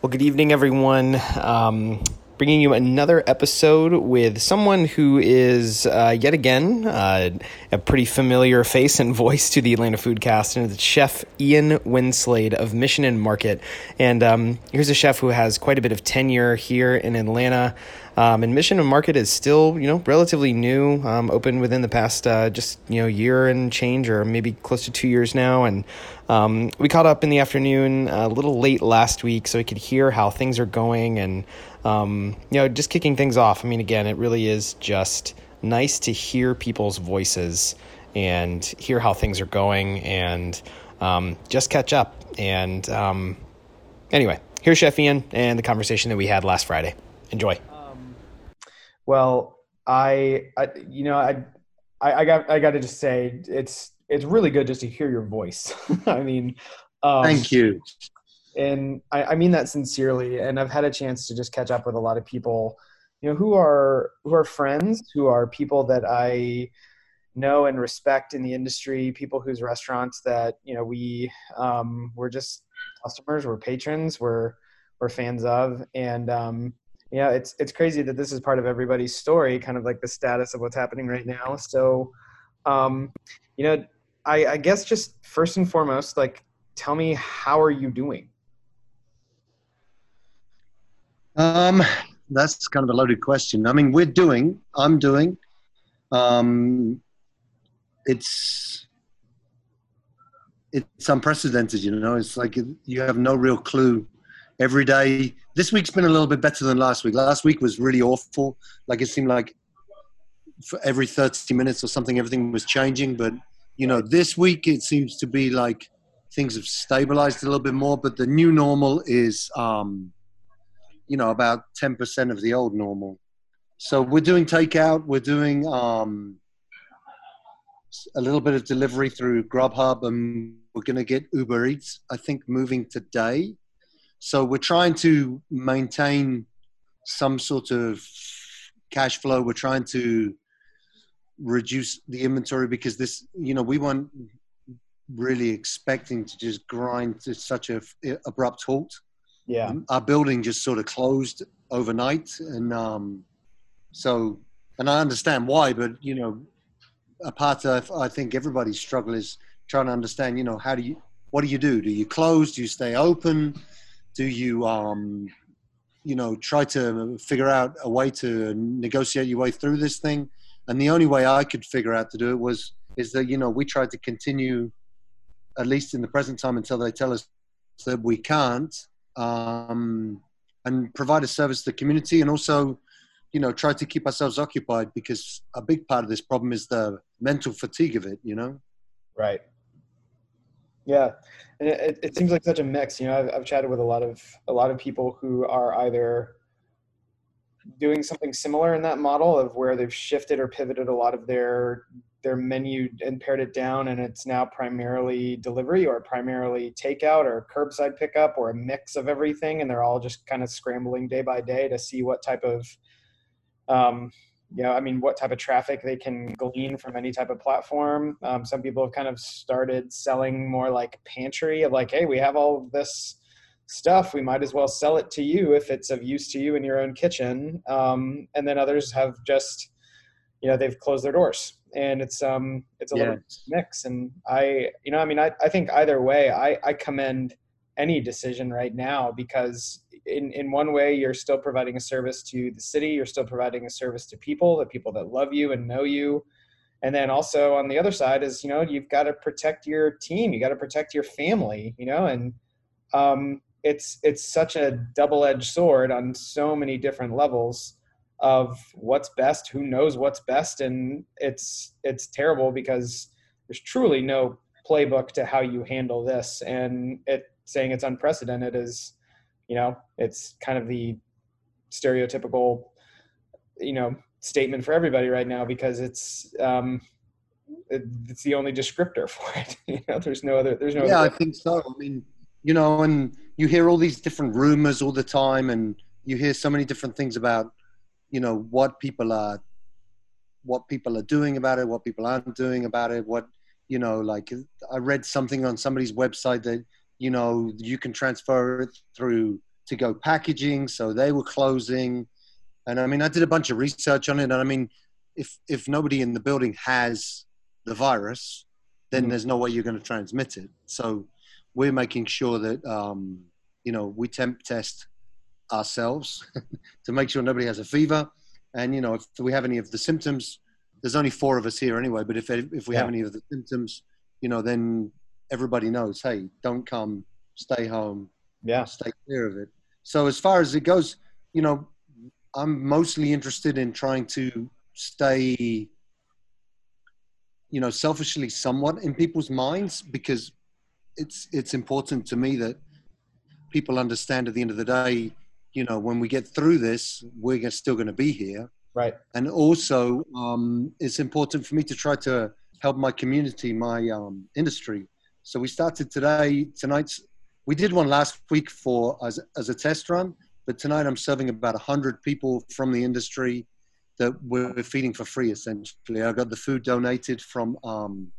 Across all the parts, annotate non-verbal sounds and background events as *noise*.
Well, good evening, everyone. Um, bringing you another episode with someone who is uh, yet again uh, a pretty familiar face and voice to the Atlanta Foodcast, and it's Chef Ian Winslade of Mission and Market. And um, here's a chef who has quite a bit of tenure here in Atlanta. Um, and Mission and Market is still, you know, relatively new, um, open within the past uh, just you know year and change, or maybe close to two years now. And um, we caught up in the afternoon a little late last week, so we could hear how things are going, and um, you know, just kicking things off. I mean, again, it really is just nice to hear people's voices and hear how things are going, and um, just catch up. And um, anyway, here's Chef Ian and the conversation that we had last Friday. Enjoy. Well, I, I you know, I, I, I got, I got to just say, it's, it's really good just to hear your voice. *laughs* I mean, um, thank you. And I, I mean that sincerely. And I've had a chance to just catch up with a lot of people, you know, who are, who are friends, who are people that I know and respect in the industry, people whose restaurants that, you know, we, um, we're just customers, we're patrons, we're, we're fans of. And, um, yeah, it's it's crazy that this is part of everybody's story, kind of like the status of what's happening right now. So, um, you know, I, I guess just first and foremost, like, tell me how are you doing? Um, that's kind of a loaded question. I mean, we're doing. I'm doing. Um, it's it's unprecedented. You know, it's like you have no real clue every day. This week's been a little bit better than last week. Last week was really awful. Like it seemed like for every 30 minutes or something, everything was changing. But, you know, this week it seems to be like things have stabilized a little bit more. But the new normal is, um, you know, about 10% of the old normal. So we're doing takeout. We're doing um, a little bit of delivery through Grubhub, and we're going to get Uber Eats, I think, moving today. So we're trying to maintain some sort of cash flow. We're trying to reduce the inventory because this, you know, we weren't really expecting to just grind to such a abrupt halt. Yeah, um, our building just sort of closed overnight, and um, so, and I understand why, but you know, a part of I think everybody's struggle is trying to understand. You know, how do you, what do you do? Do you close? Do you stay open? Do you um, you know try to figure out a way to negotiate your way through this thing? And the only way i could figure out to do it was is that you know we tried to continue at least in the present time until they tell us that we can't um, and provide a service to the community and also you know try to keep ourselves occupied because a big part of this problem is the mental fatigue of it you know? Right yeah, and it, it seems like such a mix. You know, I've, I've chatted with a lot of a lot of people who are either doing something similar in that model of where they've shifted or pivoted a lot of their their menu and pared it down and it's now primarily delivery or primarily takeout or curbside pickup or a mix of everything and they're all just kind of scrambling day by day to see what type of um, you know, I mean, what type of traffic they can glean from any type of platform. Um, some people have kind of started selling more like pantry of like, hey, we have all this stuff. We might as well sell it to you if it's of use to you in your own kitchen. Um, and then others have just, you know, they've closed their doors and it's um it's a yeah. little mix. And I, you know, I mean, I, I think either way, I, I commend any decision right now because in, in one way you're still providing a service to the city you're still providing a service to people the people that love you and know you. And then also on the other side is you know you've got to protect your team you got to protect your family you know and um, it's it's such a double-edged sword on so many different levels of what's best who knows what's best and it's it's terrible because there's truly no playbook to how you handle this and it saying it's unprecedented is you know it's kind of the stereotypical you know statement for everybody right now because it's um it, it's the only descriptor *laughs* for it you know there's no other there's no yeah i think so. I mean you know and you hear all these different rumors all the time and you hear so many different things about you know what people are what people are doing about it what people aren't doing about it what you know like i read something on somebody's website that you know you can transfer it through to go packaging, so they were closing. And I mean, I did a bunch of research on it, and I mean, if if nobody in the building has the virus, then Mhm. there's no way you're going to transmit it. So we're making sure that um, you know we temp test ourselves *laughs* to make sure nobody has a fever, and you know if we have any of the symptoms, there's only four of us here anyway. But if if we have any of the symptoms, you know, then everybody knows, hey, don't come, stay home, Yeah. stay clear of it. So as far as it goes, you know, I'm mostly interested in trying to stay, you know, selfishly somewhat in people's minds because it's it's important to me that people understand at the end of the day, you know, when we get through this, we're still going to be here, Right. and also um, it's important for me to try to help my community, my um, industry. So we started today. Tonight's we did one last week for as as a test run, but tonight I'm serving about hundred people from the industry that we're feeding for free. Essentially, I got the food donated from um,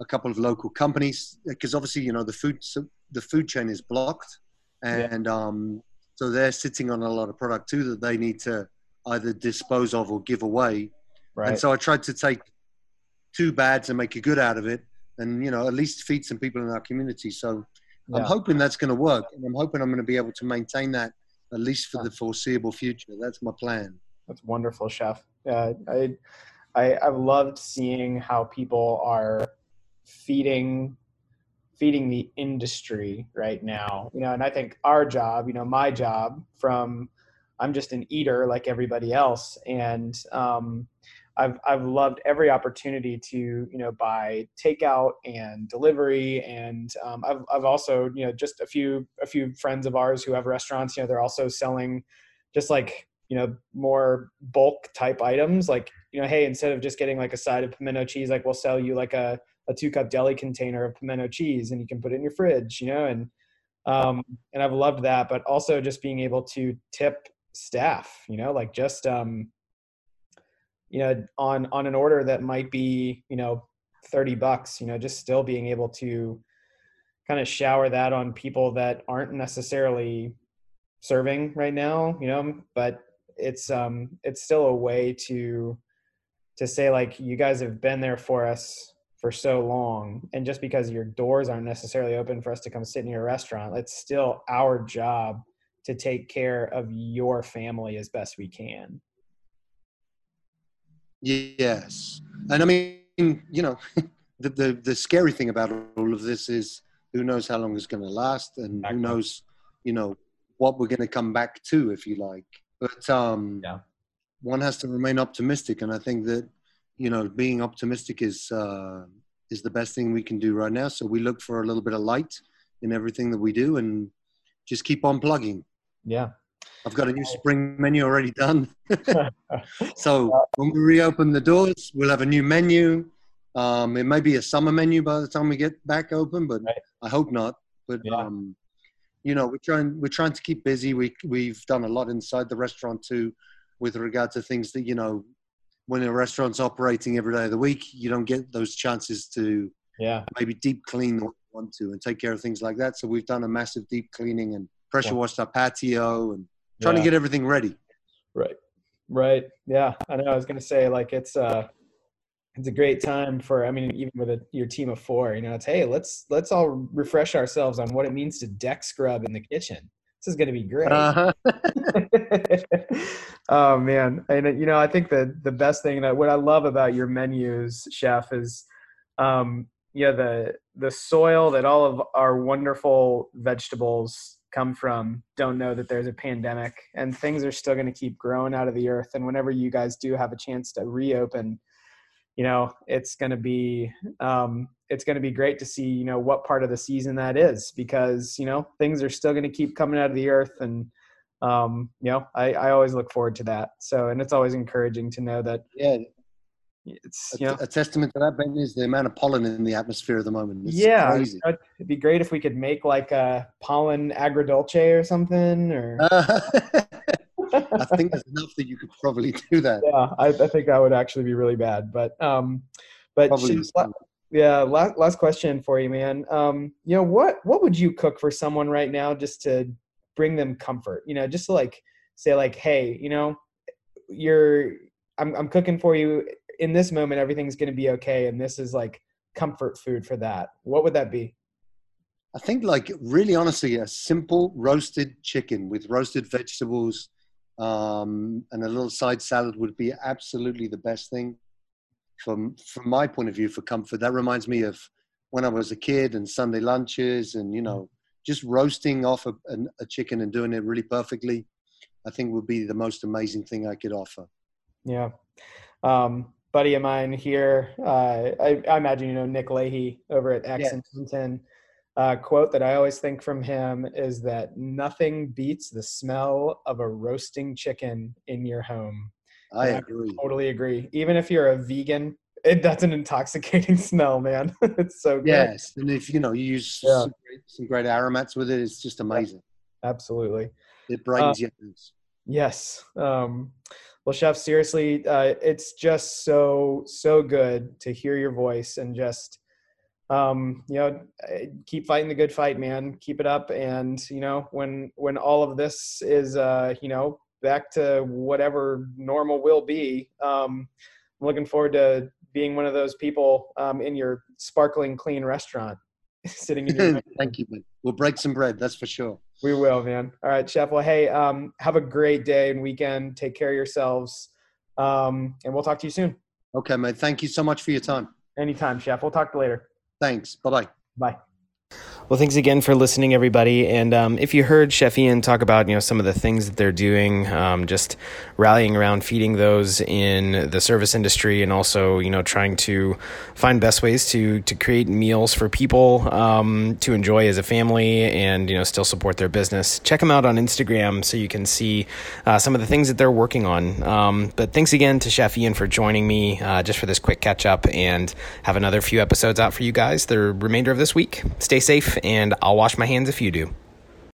a couple of local companies because obviously you know the food so the food chain is blocked, and um, so they're sitting on a lot of product too that they need to either dispose of or give away. Right. And so I tried to take two bads and make a good out of it, and you know at least feed some people in our community. So I'm hoping that's going to work, and I'm hoping I'm going to be able to maintain that at least for the foreseeable future. That's my plan. That's wonderful, Chef. Yeah, I, I, I've loved seeing how people are feeding, feeding the industry right now. You know, and I think our job, you know, my job from, I'm just an eater like everybody else, and um, I've I've loved every opportunity to you know buy takeout and delivery, and um, I've I've also you know just a few a few friends of ours who have restaurants. You know, they're also selling just like you know more bulk type items like you know hey instead of just getting like a side of pimento cheese like we'll sell you like a, a two cup deli container of pimento cheese and you can put it in your fridge you know and um and i've loved that but also just being able to tip staff you know like just um you know on on an order that might be you know 30 bucks you know just still being able to kind of shower that on people that aren't necessarily serving right now you know but it's um it's still a way to to say like you guys have been there for us for so long and just because your doors aren't necessarily open for us to come sit in your restaurant it's still our job to take care of your family as best we can Yes, and I mean, you know, *laughs* the the, the scary thing about all of this is who knows how long it's going to last, and Exactly. who knows, you know, what we're going to come back to, if you like. But um, Yeah. one has to remain optimistic, and I think that you know, being optimistic is uh, is the best thing we can do right now. So we look for a little bit of light in everything that we do, and just keep on plugging. yeah I've got a new spring menu already done. *laughs* so when we reopen the doors, we'll have a new menu. Um, it may be a summer menu by the time we get back open, but Right. I hope not. But Yeah. um, you know, we're trying we're trying to keep busy. We we've done a lot inside the restaurant too, with regard to things that you know, when a restaurant's operating every day of the week, you don't get those chances to yeah maybe deep clean what you want to and take care of things like that. So we've done a massive deep cleaning and pressure washed our patio and trying Yeah. to get everything ready. Right. Right. Yeah. I know. I was gonna say like it's uh it's a great time for I mean even with a, your team of four, you know, it's hey let's let's all refresh ourselves on what it means to deck scrub in the kitchen. This is gonna be great. Uh-huh. *laughs* *laughs* oh man, and you know, I think the the best thing that what I love about your menus, chef, is um, you know the the soil that all of our wonderful vegetables come from. Don't know that there's a pandemic, and things are still going to keep growing out of the earth. And whenever you guys do have a chance to reopen, you know, it's going to be um, it's going to be great to see you know what part of the season that is because you know things are still going to keep coming out of the earth and um, you know I, I always look forward to that so and it's always encouraging to know that yeah, it's a, you know a testament to that, Ben, is the amount of pollen in the atmosphere at the moment. It's yeah crazy. it'd be great if we could make like a pollen agrodolce or something or *laughs* I think there's enough that you could probably do that. yeah I, I think that would actually be really bad but um but la- yeah last, last question for you man um you know what what would you cook for someone right now just to bring them comfort you know just to like say like hey you know you're i'm, I'm cooking for you in this moment everything's going to be okay and this is like comfort food for that what would that be I think, like, really honestly, a simple roasted chicken with roasted vegetables um, and a little side salad would be absolutely the best thing from from my point of view for comfort. That reminds me of when I was a kid and Sunday lunches, and you know, just roasting off a, a, a chicken and doing it really perfectly. I think would be the most amazing thing I could offer. Yeah. Um, buddy of mine here, uh, I, I, imagine you know Nick Leahy over at Aix yeah. and 10 uh, quote that I always think from him is that nothing beats the smell of a roasting chicken in your home. I agree. I totally agree. Even if you're a vegan, *laughs* it, that's an intoxicating *laughs* smell, man. *laughs* it's so good. Yes, and if you know you use yeah. some, great, some, great, aromats with it, it's just amazing. Absolutely. It brightens uh, your Yes. Um, well, chef, seriously, uh, it's just so so good to hear your voice and just um, you know, keep fighting the good fight, man. Keep it up. And, you know, when, when all of this is, uh, you know, back to whatever normal will be, um, I'm looking forward to being one of those people um, in your sparkling clean restaurant *laughs* sitting in your *laughs* Thank you, man. We'll break some bread. That's for sure. We will, man. All right, Chef. Well, hey, um, have a great day and weekend. Take care of yourselves. Um, and we'll talk to you soon. Okay, man. Thank you so much for your time. Anytime, Chef. We'll talk to later. Thanks. Bye-bye. Bye. Well, thanks again for listening, everybody. And um, if you heard Chef Ian talk about you know some of the things that they're doing, um, just rallying around feeding those in the service industry, and also you know trying to find best ways to to create meals for people um, to enjoy as a family, and you know still support their business. Check them out on Instagram so you can see uh, some of the things that they're working on. Um, but thanks again to Chef Ian for joining me uh, just for this quick catch up, and have another few episodes out for you guys the remainder of this week. Stay safe and I'll wash my hands if you do.